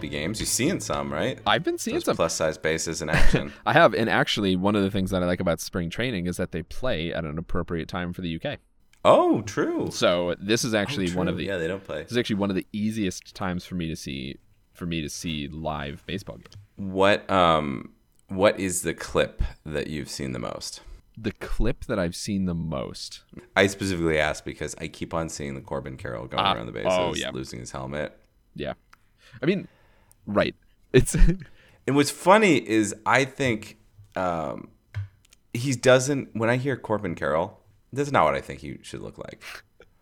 MLB games. You've seen some, right? I've been seeing Those some. plus size bases in action. I have, and actually, one of the things that I like about spring training is that they play at an appropriate time for the UK. oh, true. So this is actually Oh, one of the yeah, they don't play. this is actually one of the easiest times for me to see for me to see live baseball games. What um what is the clip that you've seen the most? The clip that I've seen the most. I specifically asked because I keep on seeing the Corbin Carroll going Ah, around the bases, oh, yeah. losing his helmet. Yeah, I mean, right? It's And what's funny is I think um he doesn't when I hear Corbin Carroll, that's not what I think he should look like.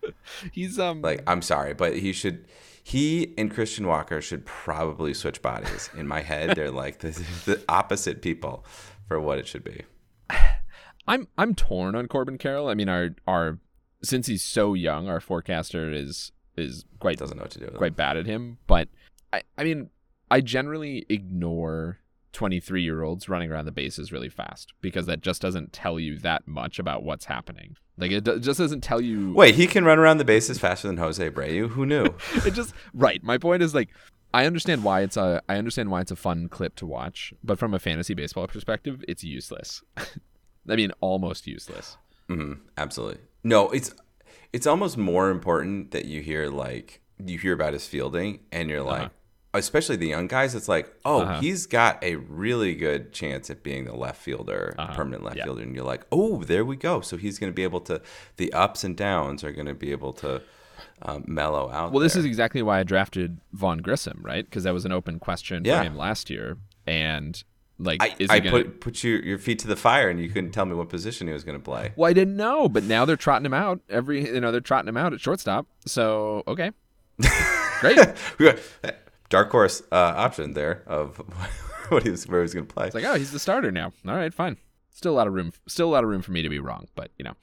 he's um Like I'm sorry, but he should he and Christian Walker should probably switch bodies. In my head, they're like the, the opposite people for what it should be. I'm I'm torn on Corbin Carroll. I mean, our our since he's so young, our forecaster is is quite Doesn't know what to do quite bad at him. But I, I mean, I generally ignore 23 year olds running around the bases really fast because that just doesn't tell you that much about what's happening. Like it do- just doesn't tell you. Wait, he can run around the bases faster than Jose Abreu. Who knew? It just right. My point is like. I understand why it's a I understand why it's a fun clip to watch, but from a fantasy baseball perspective, it's useless. I mean, almost useless. hmm absolutely. No, it's it's almost more important that you hear like you hear about his fielding and you're like, especially the young guys. It's like, oh, Uh-huh. he's got a really good chance at being the left fielder, Uh-huh. permanent left Yeah. fielder, and you're like, oh, there we go. So he's going to be able to. The ups and downs are going to be able to um, mellow out. Well, this there. is exactly why I drafted Vaughn Grissom, right? Because that was an open question Yeah. for him last year, and like, I, is I gonna? put put your, your feet to the fire, and you couldn't tell me what position he was going to play. Well, I didn't know, but now they're trotting him out every. You know, they're trotting him out at shortstop. So okay, great. Dark horse uh, option there of what he was, where he was going to play. It's like, oh, he's the starter now. All right, fine. Still a lot of room. Still a lot of room for me to be wrong, but you know,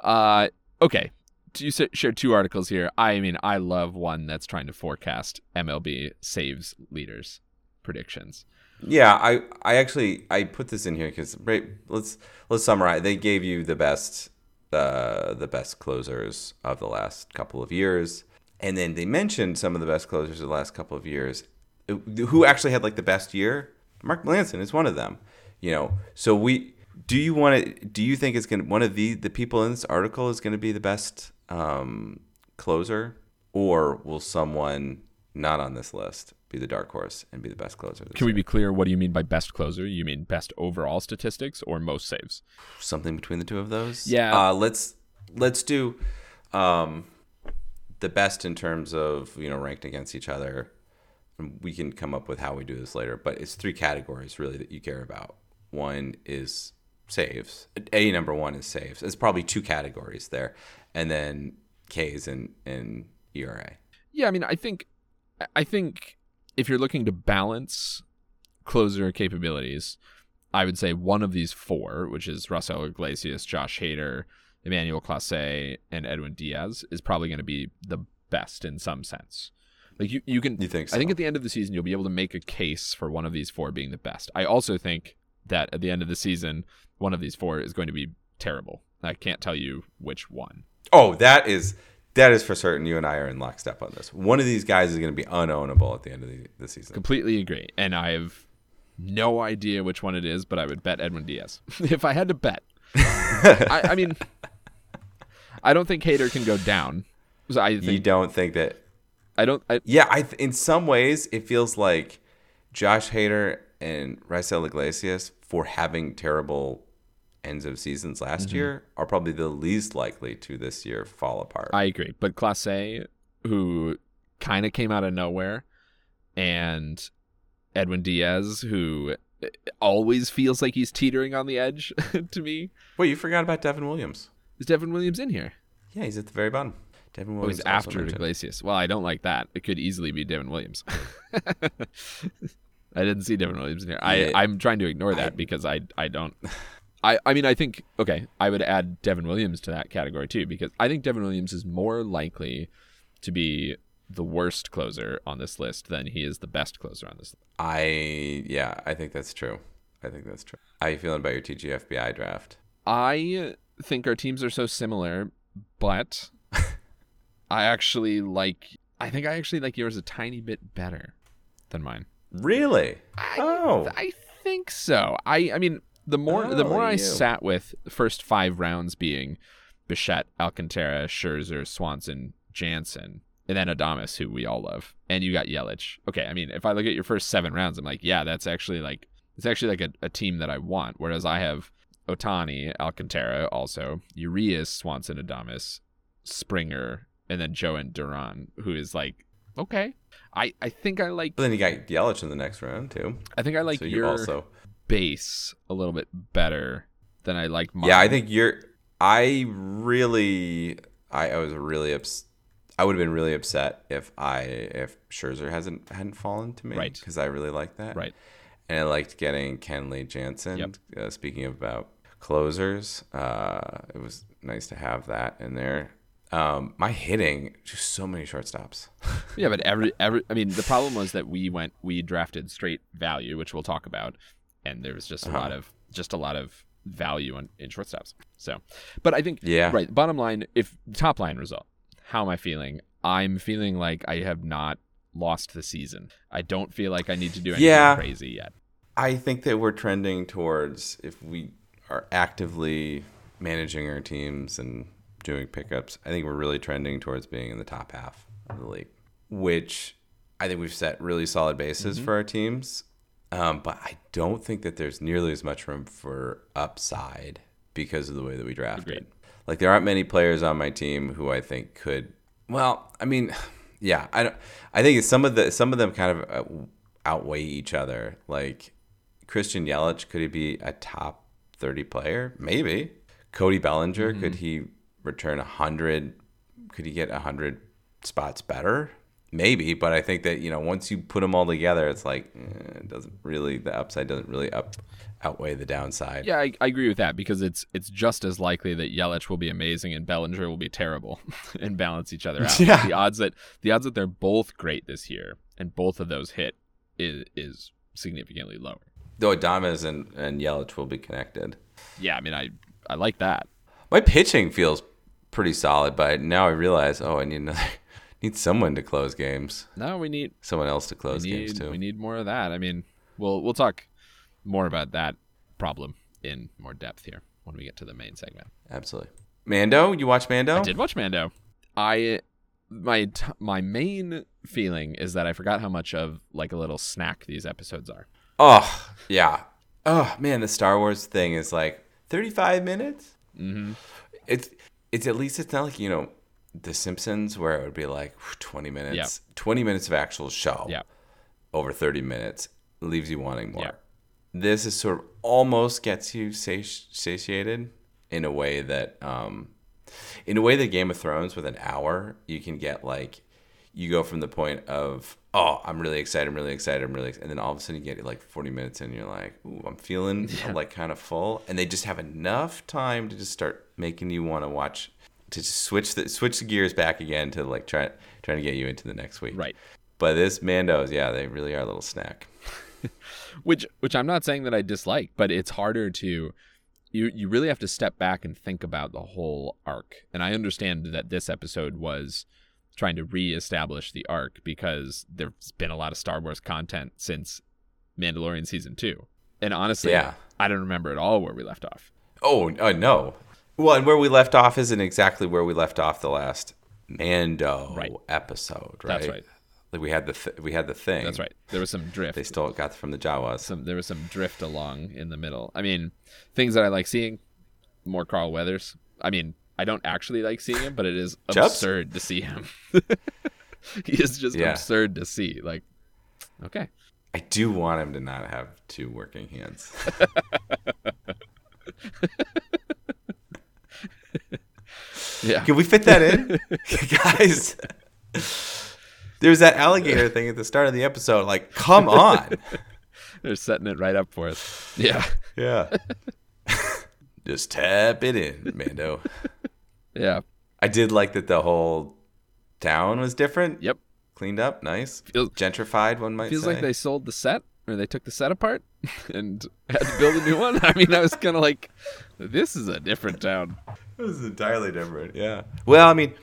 uh, okay. You shared two articles here. I mean, I love one that's trying to forecast MLB saves leaders predictions. Yeah, I I actually I put this in here because right, let's let's summarize. They gave you the best uh, the best closers of the last couple of years, and then they mentioned some of the best closers of the last couple of years. Who actually had like the best year? Mark Melancon is one of them. You know, so we do you want to? Do you think it's gonna one of the the people in this article is going to be the best um, closer, or will someone not on this list be the dark horse and be the best closer? Can we year? be clear? What do you mean by best closer? You mean best overall statistics or most saves? something between the two of those. Yeah. Uh, let's let's do um, the best in terms of you know ranked against each other. We can come up with how we do this later, but it's three categories really that you care about. One is saves. A number one is saves. It's probably two categories there, and then K's and and ERA. Yeah, I mean, I think, I think if you're looking to balance closer capabilities, I would say one of these four, which is Raisel Iglesias, Josh Hader, Emmanuel Clase, and Edwin Diaz, is probably going to be the best in some sense. Like you, you can. You think I think at the end of the season, you'll be able to make a case for one of these four being the best. I also think that at the end of the season, one of these four is going to be terrible. I can't tell you which one. Oh, that is that is for certain. You and I are in lockstep on this. One of these guys is going to be unownable at the end of the, the season. Completely agree. And I have no idea which one it is, but I would bet Edwin Diaz. if I had to bet. I, I mean, I don't think Hader can go down. So I You don't think that I don't. I, Yeah, I th- in some ways it feels like Josh Hader and Raisel Iglesias for having terrible ends of seasons last Mm-hmm. year are probably the least likely to this year fall apart. I agree. But Clase, who kind of came out of nowhere, and Edwin Diaz, who always feels like he's teetering on the edge to me. Wait, you forgot about Devin Williams. Is Devin Williams in here? Yeah, he's at the very bottom. Devin Oh, Williams. he's after. Iglesias. Well, I don't like that. It could easily be Devin Williams. I didn't see Devin Williams in here. I, Yeah. I'm trying to ignore that I- because I I don't. I, I mean I think okay I would add Devin Williams to that category too because I think Devin Williams is more likely to be the worst closer on this list than he is the best closer on this list. I yeah, I think that's true. I think that's true. How you feeling about your TGFBI draft? I think our teams are so similar, but I actually like. I think I actually like yours a tiny bit better than mine. Really? I, Oh. I think so. I I mean, the more the Oh, more I you. sat with the first five rounds being Bichette, Alcantara, Scherzer, Swanson, Jansen, and then Adames, who we all love, and you got Yelich. Okay, I mean, if I look at your first seven rounds, I'm like, yeah, that's actually like it's actually like a, a team that I want. Whereas I have Ohtani, Alcantara, also Urias, Swanson, Adames, Springer, and then Jhoan Duran, who is like, okay. I, I think I like But then you got Yelich in the next round too. I think I like so you your also. base a little bit better than I like mine. Yeah, I think you're. I really. I, I was really ups. I would have been really upset if I if Scherzer hasn't hadn't fallen to me, Right. Because I really like that, Right. And I liked getting Kenley Jansen. Yep. Uh, speaking about closers, uh, it was nice to have that in there. Um, my hitting, just so many shortstops. Yeah, but every every I mean the problem was that we went we drafted straight value, which we'll talk about, and there was just a Uh-huh. lot of just a lot of value in, in shortstops. So, but I think Yeah. right. Bottom line, if top line result, how am I feeling? I'm feeling like I have not lost the season. I don't feel like I need to do anything Yeah. crazy yet. I think that we're trending towards if we are actively managing our teams and doing pickups, I think we're really trending towards being in the top half of the league, which I think we've set really solid bases for our teams. Um, but I don't think that there's nearly as much room for upside because of the way that we drafted. Agreed. Like there aren't many players on my team who I think could. Well, I mean, yeah, I don't. I think some of the some of them kind of uh, outweigh each other. Like Christian Yelich, could he be a top thirty player? Maybe. Cody Bellinger, Mm-hmm. could he return a hundred? Could he get a hundred spots better? Maybe, but I think that you know once you put them all together, it's like eh, it doesn't really the upside doesn't really up outweigh the downside. Yeah, I, I agree with that because it's it's just as likely that Yelich will be amazing and Bellinger will be terrible and balance each other out. Yeah. The odds that the odds that they're both great this year and both of those hit is is significantly lower. Though Adames and and Yelich will be connected. Yeah, I mean I I like that. My pitching feels pretty solid, but now I realize, oh, I need another, need someone to close games, No, we need someone else to close games too. we need more of that. I mean, we'll we'll talk more about that problem in more depth here when we get to the main segment. Absolutely. Mando, you watch Mando? I did watch Mando. I my t- my main feeling is that I forgot how much of like a little snack these episodes are. Oh, yeah. Oh man, the Star Wars thing is like 35 minutes. Mm-hmm. It's it's at least it's not like you know the Simpsons where it would be like 20 minutes, Yeah. 20 minutes of actual show. Yeah. over 30 minutes leaves you wanting more. Yeah. This is sort of almost gets you sati- satiated in a way that, um, in a way that Game of Thrones with an hour, you can get like, you go from the point of, oh, I'm really excited, I'm really excited, I'm really, excited, and then all of a sudden you get like 40 minutes and you're like, ooh, I'm feeling like kind of full, and they just have enough time to just start making you want to watch, to just switch the switch the gears back again to like try trying to get you into the next week. Right. But this Mando's, yeah, they really are a little snack. Which which I'm not saying that I dislike, but it's harder to you you really have to step back and think about the whole arc. And I understand that this episode was trying to reestablish the arc because there's been a lot of Star Wars content since Mandalorian season 2. And honestly, Yeah. I don't remember at all where we left off. Oh, uh, no. Well, and where we left off isn't exactly where we left off the last Mando Right. episode, right? That's right. Like we had the th- we had the thing. That's right. There was some drift. They stole got from the Jawas. some there was some drift along in the middle. I mean, things that I like seeing more Carl Weathers. I mean, I don't actually like seeing him, but it is absurd to see him. he is just Yeah. absurd to see. Like, okay, I do want him to not have two working hands. Yeah. Can we fit that in, guys? There's that alligator thing at the start of the episode. Like, come on. They're setting it right up for us. Yeah. Yeah. Just tap it in, Mando. Yeah. I did like that the whole town was different. Yep. Cleaned up, nice. Feels- Gentrified, one might Feels say. like they sold the set or they took the set apart and had to build a new one. I mean, I was kind of like, this is a different town. This is entirely different. Yeah. Well, I mean,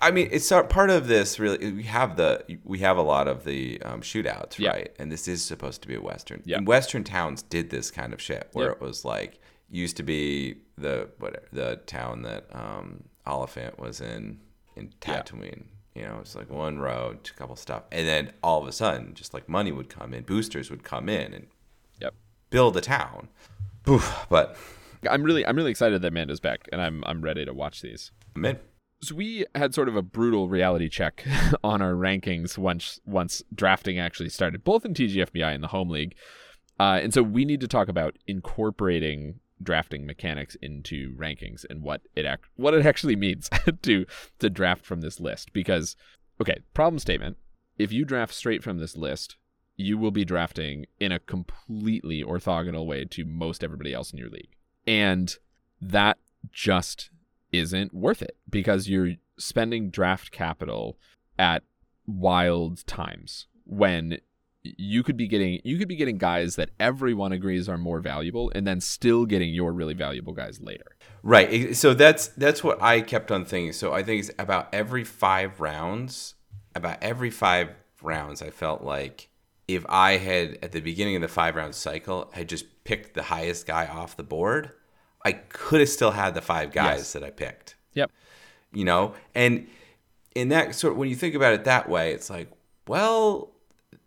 I mean, it's part of this. Really, we have the we have a lot of the um, shootouts, Yeah. right? And this is supposed to be a western. Yeah. And western towns did this kind of shit, where Yeah. it was like used to be the whatever the town that um, Olyphant was in in Yeah. Tatooine. You know, it's like one road, a couple stuff, and then all of a sudden, just like money would come in, boosters would come in and Yep. build a town. Oof, but I'm really, I'm really excited that Mando's back, and I'm, I'm ready to watch these. I'm in. So we had sort of a brutal reality check on our rankings once once drafting actually started, both in TGFBI and the home league. Uh, and so we need to talk about incorporating drafting mechanics into rankings and what it ac- what it actually means to to draft from this list. Because okay, problem statement: if you draft straight from this list, you will be drafting in a completely orthogonal way to most everybody else in your league, and that just isn't worth it because you're spending draft capital at wild times when you could be getting you could be getting guys that everyone agrees are more valuable and then still getting your really valuable guys later. Right. So that's that's what I kept on thinking. So I think it's about every five rounds, about every five rounds, I felt like if I had at the beginning of the five round cycle had just picked the highest guy off the board, I could have still had the five guys Yes. that I picked. Yep. You know, and in that sort, when you think about it that way, it's like, well,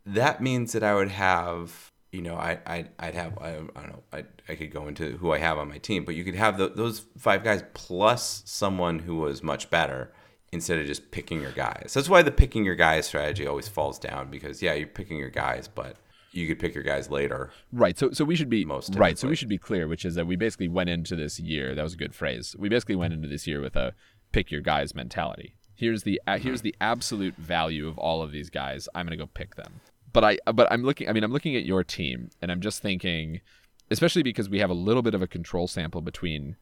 that means that I would have, you know, I, I, I'd have, I, I don't know, I, I could go into who I have on my team, but you could have the, those five guys plus someone who was much better instead of just picking your guys. That's why the picking your guys strategy always falls down because yeah, you're picking your guys, but you could pick your guys later. Right. So so we should be Most right. So we should be clear, which is that we basically went into this year. That was a good phrase. We basically went into this year with a pick your guys mentality. Here's the uh, here's the absolute value of all of these guys. I'm gonna go pick them. But I but I'm looking. I mean, I'm looking at your team, and I'm just thinking, especially because we have a little bit of a control sample between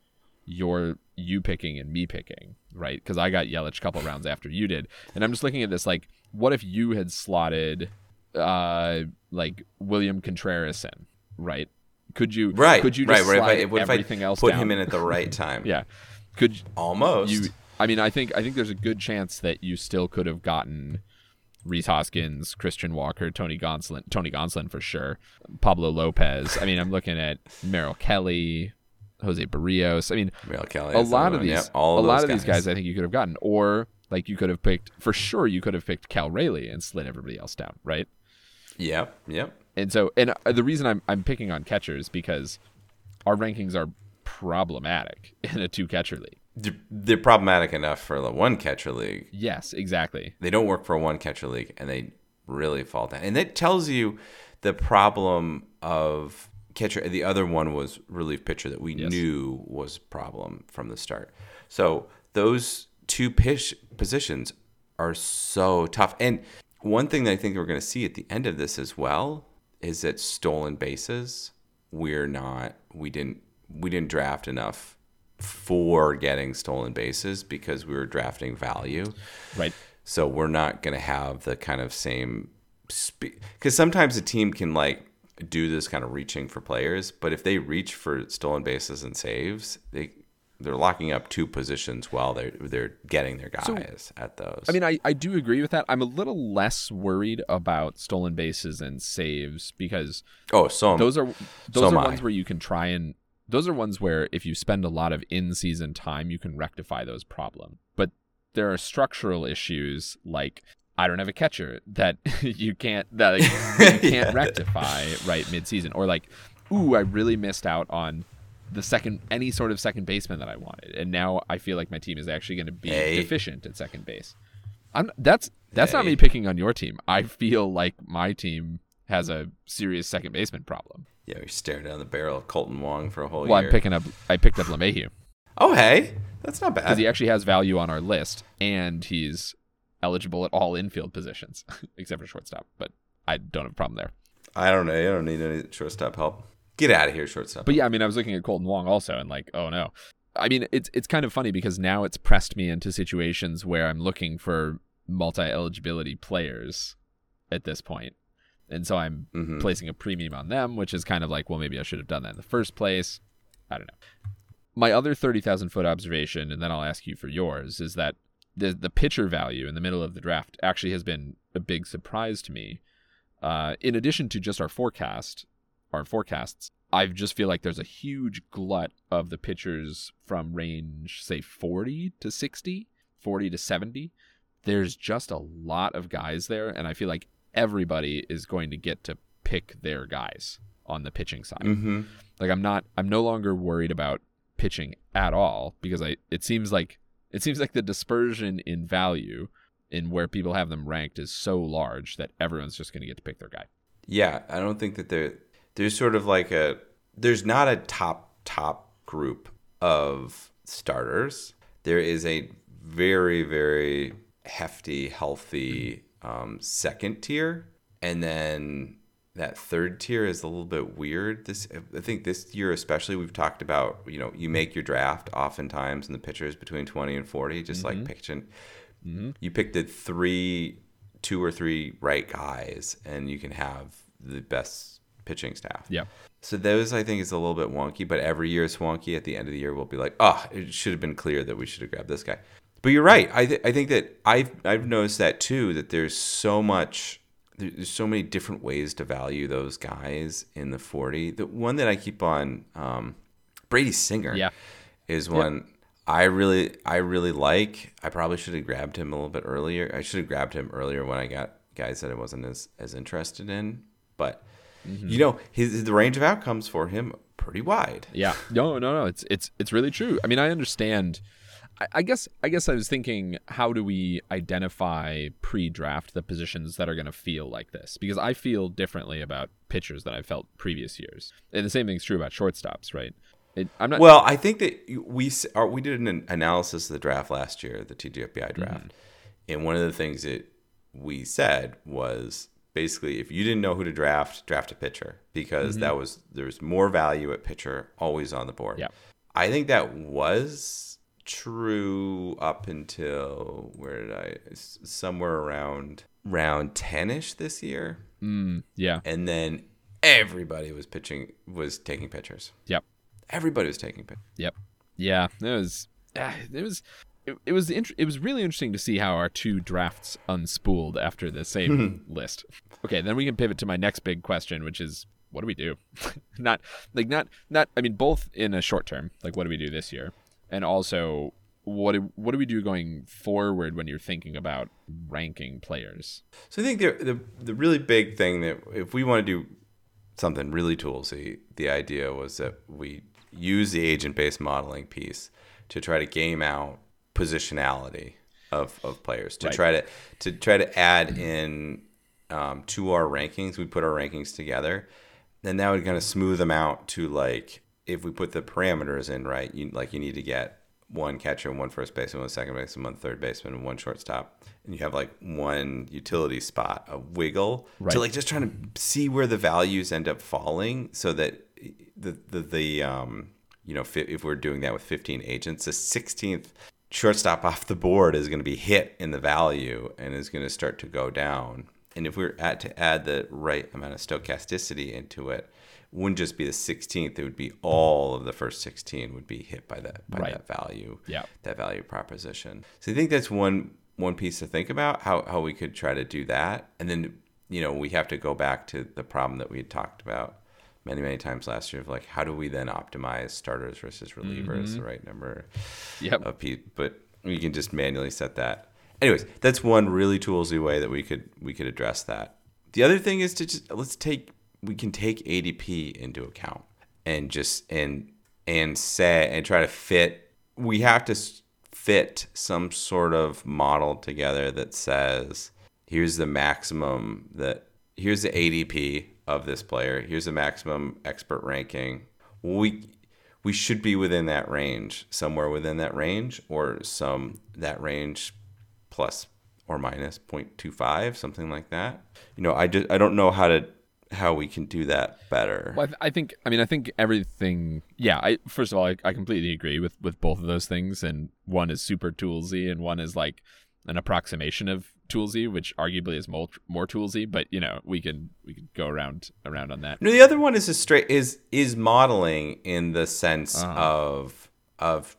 your you picking and me picking, right? Because I got Yelich a couple rounds after you did, and I'm just looking at this like, what if you had slotted, uh, like William Contreras in, right? Could you Right. Could you right. just if slide what if everything I else put down? him in at the right time? Yeah. Could Almost. you? I mean, I think I think there's a good chance that you still could have gotten Rhys Hoskins, Christian Walker, Tony Gonsolin, Tony Gonsolin for sure, Pablo Lopez. I mean, I'm looking at Merrill Kelly, Jose Berrios. I mean, Mel Kelly, a lot of these, Yep, all a lot of these guys, I think you could have gotten, or like you could have picked for sure. You could have picked Cal Raleigh and slid everybody else down, right? Yep. Yep. And so, and uh, the reason I'm I'm picking on catchers because our rankings are problematic in a two catcher league. They're, they're problematic enough for the one catcher league. Yes, exactly. They don't work for a one catcher league, and they really fall down. And that tells you the problem of catcher. The other one was relief pitcher that we Yes. knew was a problem from the start. So those two pitch positions are so tough. And one thing that I think we're going to see at the end of this as well is that stolen bases. We're not. We didn't. We didn't draft enough for getting stolen bases because we were drafting value. Right. So we're not going to have the kind of same because sometimes a team can like do this kind of reaching for players, but if they reach for stolen bases and saves, they they're locking up two positions while they're they're getting their guys at those. I mean, I, I do agree with that. I'm a little less worried about stolen bases and saves because oh, so those are those so are I. ones where you can try and those are ones where if you spend a lot of in-season time, you can rectify those problems. But there are structural issues like I don't have a catcher that you can't that you can't Yeah. rectify right mid-season, or like, ooh, I really missed out on the second any sort of second baseman that I wanted, and now I feel like my team is actually going to be Hey. deficient at second base. I'm that's that's not me picking on your team. I feel like my team has a serious second baseman problem. yeah, you're staring down the barrel of Kolten Wong for a whole Well, year. I'm picking up. I picked up LeMahieu. Oh, hey, that's not bad. because he actually has value on our list, and he's eligible at all infield positions except for shortstop. But I don't have a problem there. I don't know. I don't need any shortstop help. Get out of here, shortstop. But yeah, I mean, I was looking at Kolten Wong also, and like, oh no. I mean, it's it's kind of funny because now it's pressed me into situations where I'm looking for multi-eligibility players at this point, and so I'm Mhm. placing a premium on them, which is kind of like, well, maybe I should have done that in the first place. I don't know. My other thirty thousand foot observation, and then I'll ask you for yours, is that the the pitcher value in the middle of the draft actually has been a big surprise to me. Uh, in addition to just our forecast, our forecasts, I just feel like there's a huge glut of the pitchers from range, say 40 to 60, 40 to 70. There's just a lot of guys there, and I feel like everybody is going to get to pick their guys on the pitching side. Mm-hmm. Like I'm not I'm no longer worried about pitching at all because I it seems like it seems like the dispersion in value in where people have them ranked is so large that everyone's just going to get to pick their guy. Yeah, I don't think that there there's sort of like a there's not a top top group of starters. There is a very very hefty, healthy um, second tier, and then that third tier is a little bit weird. This I think this year especially we've talked about you know you make your draft oftentimes in the pitchers between twenty and forty, just like mm-hmm. pitching. Mm-hmm. You pick the three, two or three right guys, and you can have the best pitching staff. Yeah. So those I think is a little bit wonky, but every year is wonky. At the end of the year, we'll be like, oh, it should have been clear that we should have grabbed this guy. But you're right. I th- I think that I've I've noticed that too. That there's so much. There's so many different ways to value those guys in the 40. The one that I keep on, um, Brady Singer, Yeah. is one I really I really like. I probably should have grabbed him a little bit earlier. I should have grabbed him earlier when I got guys that I wasn't as as interested in. But you know, his the range of outcomes for him pretty wide. Yeah. No, no, no. It's it's it's really true. I mean, I understand. I, guess I guess I was thinking, how do we identify pre-draft the positions that are going to feel like this? Because I feel differently about pitchers than I felt previous years, and the same thing's true about shortstops, right? It, I'm not. Well, I think that we s- or we did an analysis of the draft last year, the TGFBI mm-hmm. draft, and one of the things that we said was basically if you didn't know who to draft, draft a pitcher because mm-hmm. that was there's more value at pitcher always on the board. Yeah. I think that was true up until where did I somewhere around round 10ish this year mm, yeah. and then everybody was pitching was taking pitchers. Yep. Everybody was taking pitchers. Yep. Yeah. It was. ah, It was. It, it was. int- It was really interesting to see how our two drafts unspooled after the same list. Okay, then we can pivot to my next big question, which is, what do we do? not like not not. I mean, both in a short term, like what do we do this year, and also what do, what do we do going forward when you're thinking about ranking players? So I think the, the the really big thing that if we want to do something really toolsy, the idea was that we use the agent based modeling piece to try to game out positionality of, of players to Right. try to to try to add in um, to our rankings. We put our rankings together, then that would kind of smooth them out to like if we put the parameters in right. You like you need to get one catcher, one first baseman, one second baseman, one third baseman, and one shortstop, and you have like one utility spot, a wiggle Right. to like just trying to see where the values end up falling, so that the the the um you know if we're doing that with 15 agents, the 16th shortstop off the board is going to be hit in the value and is going to start to go down. And if we we're at to add the right amount of stochasticity into it, it wouldn't just be the 16th; it would be all of the first 16 would be hit by that by Right. that value, Yeah. that value proposition. So I think that's one one piece to think about how how we could try to do that, and then you know we have to go back to the problem that we had talked about many many times last year of like how do we then optimize starters versus relievers the right number Yep. of people but we can just manually set that anyways that's one really toolsy way that we could we could address that the other thing is to just let's take we can take adp into account and just and and say and try to fit we have to fit some sort of model together that says here's the maximum that here's the ADP of this player. Here's the maximum expert ranking. We we should be within that range, somewhere within that range, or some that range plus or minus 0.25, something like that. You know, I just I don't know how to how we can do that better. Well, I, th- I think I mean I think everything. Yeah, I first of all I, I completely agree with with both of those things, and one is super toolsy, and one is like an approximation of toolsy, which arguably is more more toolsy. But you know we can we can go around around on that. No, the other one is a straight is is modeling in the sense Uh-huh. of of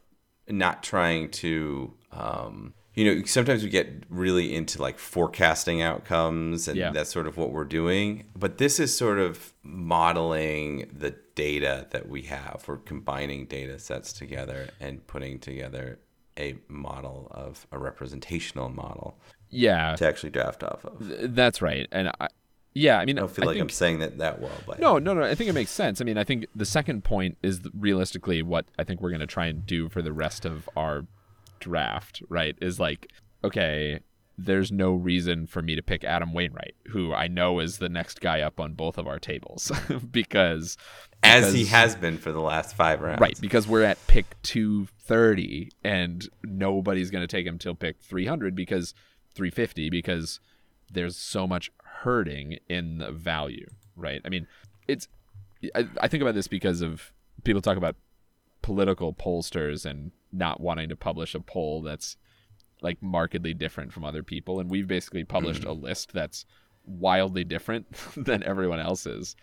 not trying to um you know sometimes we get really into like forecasting outcomes and Yeah. that's sort of what we're doing but this is sort of modeling the data that we have we're combining data sets together and putting together a model of a representational model Yeah, to actually draft off of that's right. And I, yeah, I mean I don't feel like think, i'm saying that that well but No, no, no. I think it makes sense. I mean, I think the second point is realistically what I think we're going to try and do for the rest of our draft, right? Is like, okay, there's no reason for me to pick Adam Wainwright, who I know is the next guy up on both of our tables because as he has been for the last five rounds Right, because we're at pick 230 and nobody's going to take him till pick 300 because 350 because there's so much herding in the value, right? I mean, it's I, I think about this because of people talk about political pollsters and not wanting to publish a poll that's like markedly different from other people. And we've basically published mm-hmm. a list that's wildly different than everyone else's.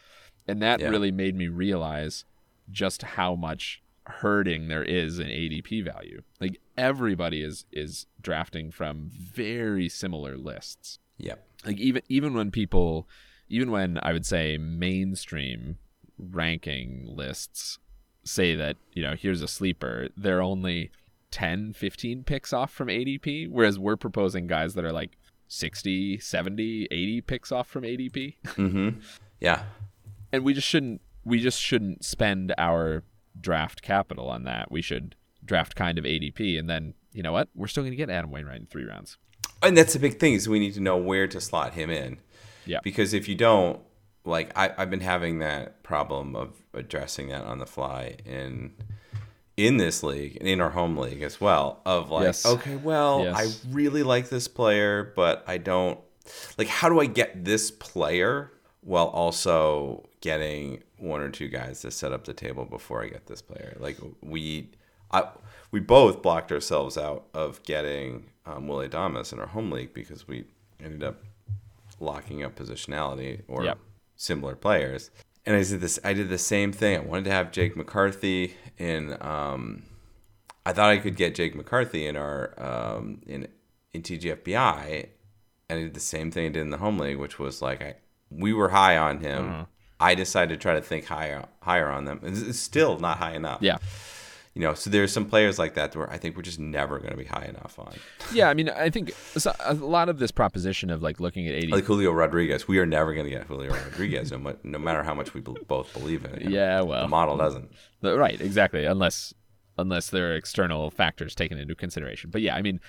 And that Yeah. really made me realize just how much herding there is in ADP value. Like everybody is is drafting from very similar lists. Yep. like even even when people even when i would say mainstream ranking lists say that you know here's a sleeper they're only 10 15 picks off from adp whereas we're proposing guys that are like 60 70 80 picks off from adp Mm-hmm. Yeah. and we just shouldn't we just shouldn't spend our draft capital on that we should draft kind of adp and then you know what we're still going to get adam wainwright in three rounds And that's the big thing is we need to know where to slot him in. Yeah. Because if you don't, like I, I've been having that problem of addressing that on the fly in in this league and in our home league as well. Of like, Yes. okay, well, Yes. I really like this player, but I don't like how do I get this player while also getting one or two guys to set up the table before I get this player? Like we I we both blocked ourselves out of getting um, Willy Adames in our home league because we ended up locking up positionality or Yep. Similar players. And I did this. I did the same thing. I wanted to have Jake McCarthy in. Um, I thought I could get Jake McCarthy in our um, in in TGFBI, and I did the same thing I did in the home league, which was like I we were high on him. Uh-huh. I decided to try to think higher higher on them. It's still not high enough. yeah You know, so there's some players like that where I think we're just never going to be high enough on. Yeah, I mean, I think a lot of this proposition of like looking at 80. Like Julio Rodriguez, we are never going to get Julio Rodriguez, no, mu- no matter how much we both believe in it. yeah, the well, the model doesn't. right, exactly. Unless unless there are external factors taken into consideration. But yeah, I mean,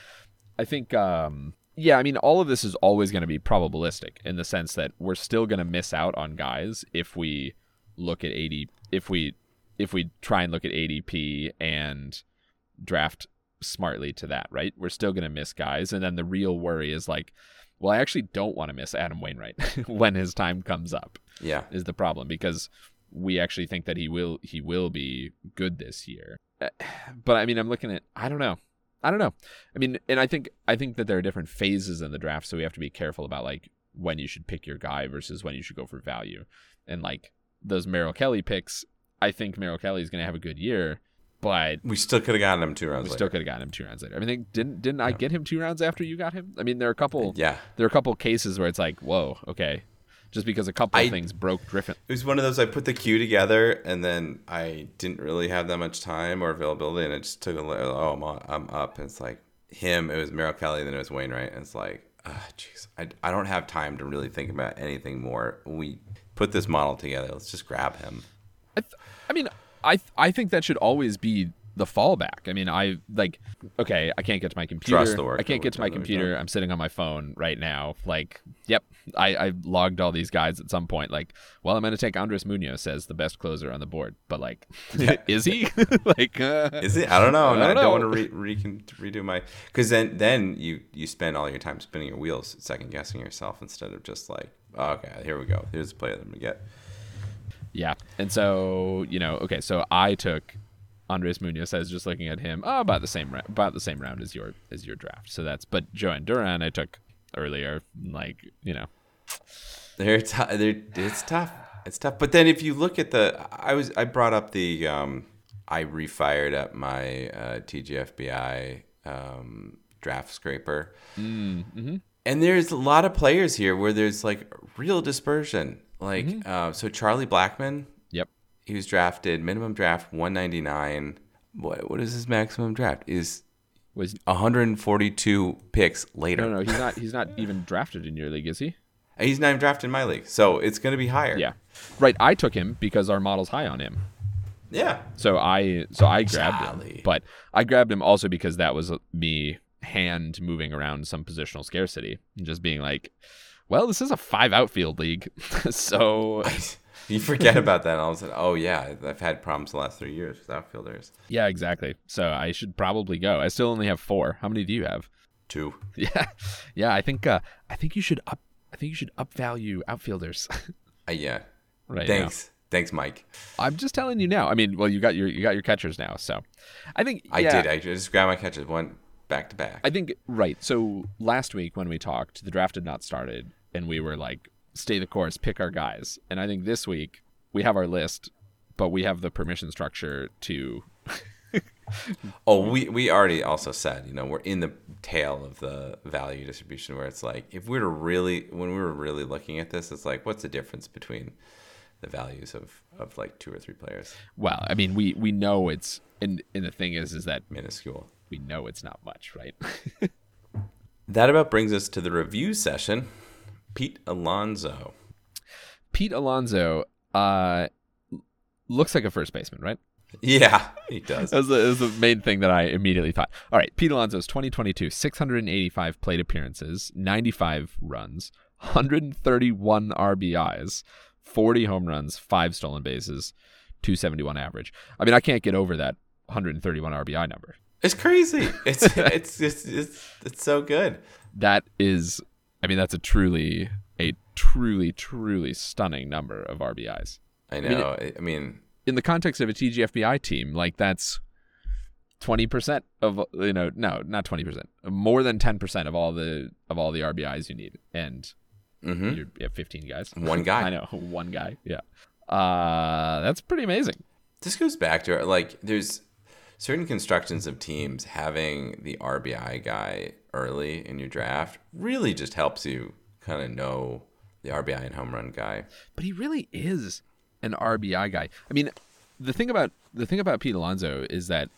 I think um yeah, I mean, all of this is always going to be probabilistic in the sense that we're still going to miss out on guys if we look at 80 if we if we try and look at ADP and draft smartly to that, right? We're still going to miss guys and then the real worry is like well, I actually don't want to miss Adam Wainwright when his time comes up Yeah. is the problem because we actually think that he will he will be good this year. Uh, But I mean, I'm looking at I don't know. I don't know. I mean, and I think I think that there are different phases in the draft, so we have to be careful about like when you should pick your guy versus when you should go for value. And like those Merrill Kelly picks, I think Merrill Kelly is going to have a good year, but We still could have gotten him two rounds we later. still could have gotten him two rounds later. I mean, didn't didn't I get him two rounds after you got him? I mean, there are a couple yeah. there are a couple cases where it's like, whoa, okay, just because a couple I- things broke Griffin. It was one of those I put the queue together and then I didn't really have that much time or availability and it just took a little, oh, I'm, on, I'm up. And it's like him, it was Merrill Kelly, then it was Wainwright. And it's like, ah, jeez, I, I don't have time to really think about anything more. We put this model together. Let's just grab him. I, mean, I th- I think that should always be the fallback. I mean, I like okay, I can't get to my computer. Trust the work I can't get to my we've done, we've computer. I'm sitting on my phone right now. Like, yep, I I logged all these guys at some point. Like, well, I'm going to take Andres Munoz as the best closer on the board, but like, is he? like, uh, Is it? I don't know. I I don't don't, want to re- recon- redo my because then then you you spend all your time spinning your wheels, second guessing yourself instead of just like, oh, okay, here we go. Here's the player that I'm gonna get. Yeah. And so, you know, okay, so I took Andres Munoz. I was just looking at him. Oh, about the same about the same round as your as your draft. So that's but Jhoan Duran I took earlier. Like, you know, They're, t- they're it's tough. It's tough. But then if you look at the, I was I brought up the um, I refired up my uh, TGFBI um, draft scraper, mm-hmm. and there's a lot of players here where there's like real dispersion. Like Mm-hmm. uh, so, Charlie Blackmon, Yep. he was drafted minimum draft 199. What what is his maximum draft? Is Was 142 picks later. no, no, he's not. He's not even drafted in your league, is he? He's not even drafted in my league, so it's going to be higher. Yeah, right. I took him because our model's high on him. yeah. So I, so I grabbed him, but I grabbed him also because that was me hand moving around some positional scarcity and just being like, well, this is a five outfield league, so You forget about that, and all of a sudden, oh yeah, I've had problems the last three years with outfielders. Yeah, exactly. So I should probably go. I still only have four. How many do you have? Two. Yeah, yeah. I think uh, I think you should up. I think you should up value outfielders. Uh, yeah. right. Thanks. Thanks, Mike. I'm just telling you now. I mean, well, you got your you got your catchers now. So I think I yeah, did. I just grabbed my catches one back to back. I think right. So last week when we talked, the draft had not started, and we were like, stay the course, pick our guys. And I think this week we have our list, but we have the permission structure to Oh, we we already also said, you know, we're in the tail of the value distribution where it's like if we were really when we were really looking at this, it's like what's the difference between the values of of like two or three players? well, I mean, we we know it's and and the thing is is that Minuscule. we know it's not much, right? That about brings us to the review session. Pete Alonso. Pete Alonso uh looks like a first baseman, right? Yeah, he does. That was, the, that was the main thing that I immediately thought. All right, Pete Alonso's 2022, 685 plate appearances, 95 runs, 131 RBIs, 40 home runs, five stolen bases, 271 average. I mean, I can't get over that 131 RBI number. It's crazy. It's it's it's it's, it's so good. That is, I mean, that's a truly, a truly, truly stunning number of RBIs. I mean, know. I mean, in the context of a TGFBI team, like that's twenty percent of you know, no, not twenty percent, more than ten percent of all the of all the RBIs you need, and mhm. you're, you have fifteen guys. one guy. I know one guy. Yeah, uh, that's pretty amazing. This goes back to like there's certain constructions of teams having the RBI guy early in your draft really just helps you kind of know the RBI and home run guy. But he really is an RBI guy. I mean, the thing about the thing about Pete Alonso is that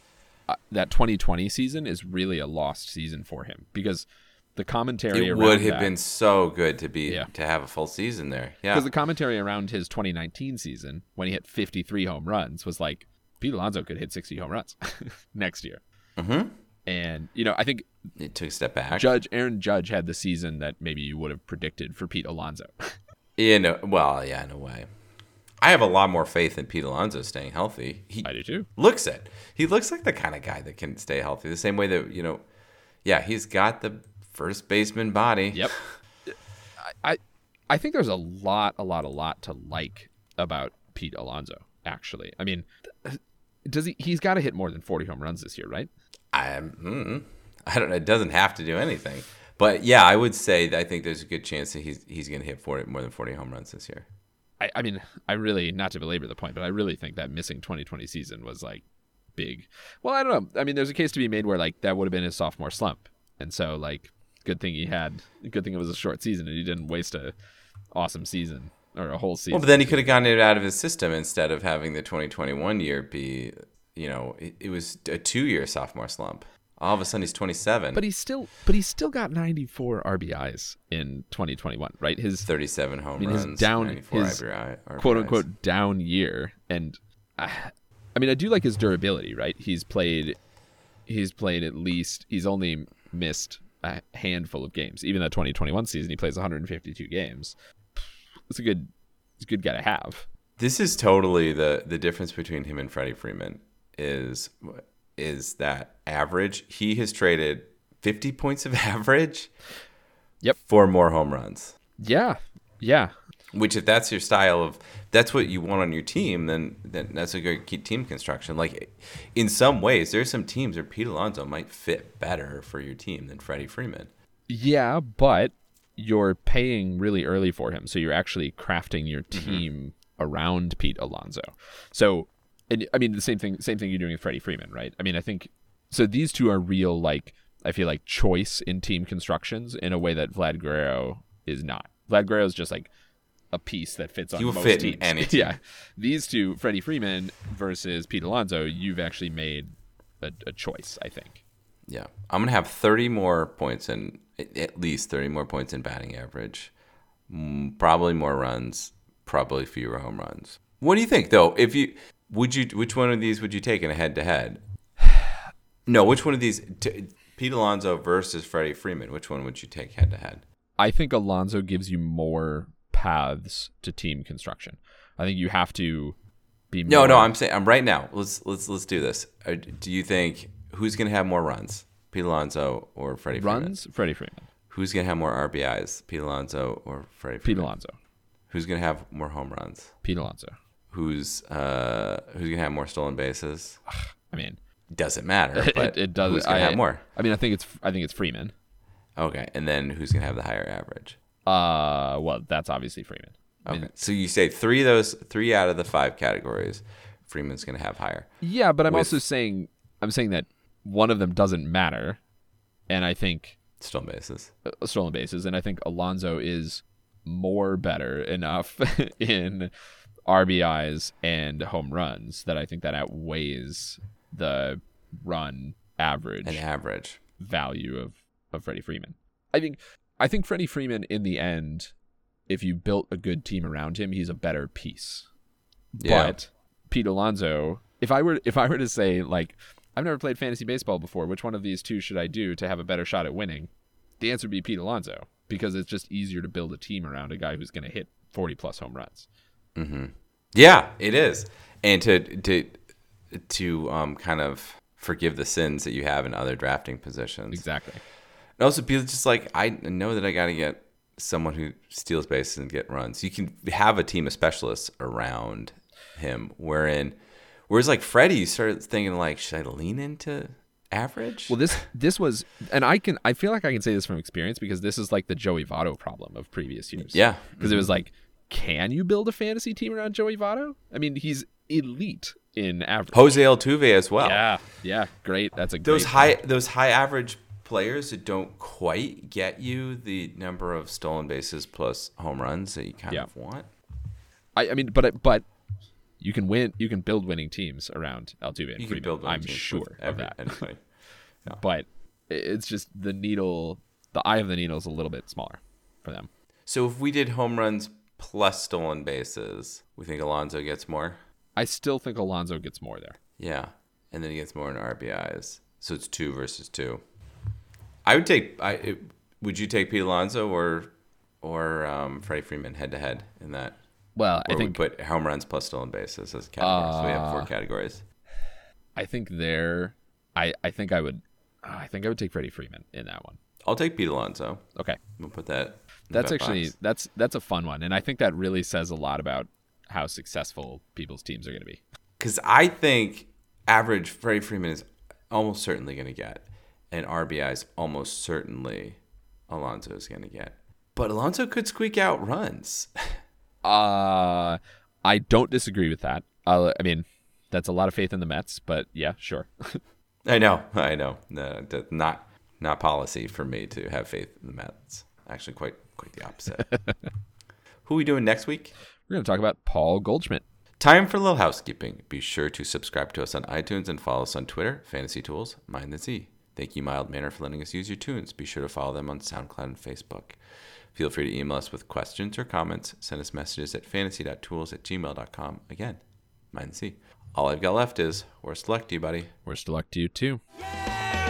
uh, that 2020 season is really a lost season for him because the commentary It would have that- been so good to be Yeah. to have a full season there. Yeah. Because the commentary around his 2019 season, when he hit 53 home runs, was like Pete Alonso could hit 60 home runs next year. Mhm. And you know, I think It took a step back. Judge Aaron Judge had the season that maybe you would have predicted for Pete Alonso. in a, well, yeah, in a way. I have a lot more faith in Pete Alonso staying healthy. He I do too. looks it. He looks like the kind of guy that can stay healthy. The same way that you know, yeah, he's got the first baseman body. Yep. I, I I think there's a lot, a lot, a lot to like about Pete Alonso. Actually, I mean, does he? He's got to hit more than 40 home runs this year, right? I'm. Mm, I don't know. It doesn't have to do anything. But yeah, I would say that I think there's a good chance that he's he's going to hit 40, more than 40 home runs this year. I, I mean, I really, not to belabor the point, but I really think that missing 2020 season was like big. Well, I don't know. I mean, there's a case to be made where like that would have been his sophomore slump, and so like, good thing he had, good thing it was a short season and he didn't waste a awesome season or a whole season. Well, but then he could have gotten it out of his system instead of having the 2021 year be, you know, it, it was a two year sophomore slump. All of a sudden he's 27. but he's still, but he's still got 94 RBIs in 2021, right? His 37 home I mean, his runs, down- 94 his RBI, RBIs. quote unquote down year, and uh, I mean, I do like his durability, right? He's played, he's played at least. He's only missed a handful of games. Even that 2021 season, he plays 152 games. It's a good, it's a good guy to have. This is totally the the difference between him and Freddie Freeman is is that average. He has traded 50 points of average. Yep. For more home runs. Yeah. Yeah. Which, if that's your style of, that's what you want on your team, then then that's a good team construction. Like, in some ways, there's some teams where Pete Alonso might fit better for your team than Freddie Freeman. Yeah, but you're paying really early for him, so you're actually crafting your team mm-hmm. around Pete Alonso. So, and I mean the same thing. Same thing you're doing with Freddie Freeman, right? I mean, I think so. These two are real, like I feel like choice in team constructions in a way that Vlad Guerrero is not. Vlad Guerrero is just like a piece that fits on you most fit teams. In any team. yeah, these two, Freddie Freeman versus Pete Alonso, you've actually made a, a choice. I think. Yeah, I'm gonna have 30 more points in at least 30 more points in batting average, mm, probably more runs, probably fewer home runs. What do you think though? If you would you which one of these would you take in a head to head? No, which one of these? T- Pete Alonso versus Freddie Freeman. Which one would you take head to head? I think Alonso gives you more paths to team construction. I think you have to be. More... No, no. I'm saying I'm right now. Let's let's let's do this. Uh, do you think who's going to have more runs, Pete Alonso or Freddie? Runs, Freeman? Freddie Freeman. Who's going to have more RBIs, Pete Alonso or Freddie? Freeman? Pete Alonso. Who's going to have more home runs? Pete Alonso. Who's uh who's going to have more stolen bases? I mean, doesn't matter. But it, it does. Who's gonna I, have more? I mean, I think it's I think it's Freeman. Okay, and then who's gonna have the higher average? Uh, well, that's obviously Freeman. I okay, mean, so you say three of those, three out of the five categories, Freeman's gonna have higher. Yeah, but I'm with, also saying I'm saying that one of them doesn't matter, and I think stolen bases, uh, stolen bases, and I think Alonso is more better enough in RBIs and home runs that I think that outweighs the run average an average value of of Freddie Freeman. I think I think Freddie Freeman in the end, if you built a good team around him, he's a better piece. Yeah. But Pete Alonso, if I were if I were to say like I've never played fantasy baseball before, which one of these two should I do to have a better shot at winning? The answer would be Pete Alonso because it's just easier to build a team around a guy who's going to hit 40 plus home runs. Mm-hmm. Yeah, it is. And to to to um, kind of forgive the sins that you have in other drafting positions. Exactly. And also, people just like I know that I got to get someone who steals bases and get runs. You can have a team of specialists around him. Wherein, whereas like Freddie, you start thinking like, should I lean into average? Well, this this was, and I can I feel like I can say this from experience because this is like the Joey Votto problem of previous years. Yeah, because mm-hmm. it was like, can you build a fantasy team around Joey Votto? I mean, he's elite in average. Jose Altuve as well. Yeah, yeah, great. That's a those high point. those high average players that don't quite get you the number of stolen bases plus home runs that you kind yeah. of want. I, I mean, but but you can win. You can build winning teams around Altuve. And you Freeman. can build. I'm sure every, of that. Anybody. Yeah. But it's just the needle. The eye of the needle is a little bit smaller for them. So if we did home runs plus stolen bases, we think Alonso gets more. I still think Alonso gets more there. Yeah, and then he gets more in RBIs. So it's two versus two. I would take. I it, would you take Pete Alonso or or um, Freddie Freeman head to head in that? Well, I think we put home runs plus stolen bases as categories. Uh, so we have four uh, categories. I think there. I I think I would. I think I would take Freddie Freeman in that one. I'll take Pete Alonso. Okay, we'll put that. That's actually box. that's that's a fun one, and I think that really says a lot about how successful people's teams are going to be. Because I think average Freddie Freeman is almost certainly going to get, and RBI is almost certainly Alonso is going to get. But Alonso could squeak out runs. uh, I don't disagree with that. Uh, I mean, that's a lot of faith in the Mets, but yeah, sure. I know, I know. No, not not policy for me to have faith in the Mets. Actually, quite quite the opposite. Who are we doing next week? we're going to talk about Paul Goldschmidt. Time for a little housekeeping. Be sure to subscribe to us on iTunes and follow us on Twitter, Fantasy Tools, Mind the Z. Thank you, Mild Manner, for letting us use your tunes. Be sure to follow them on SoundCloud and Facebook. Feel free to email us with questions or comments. Send us messages at fantasy.tools at gmail.com. Again, Mind the Z. All I've got left is worst luck to you, buddy. Worst of luck to you too. Yeah!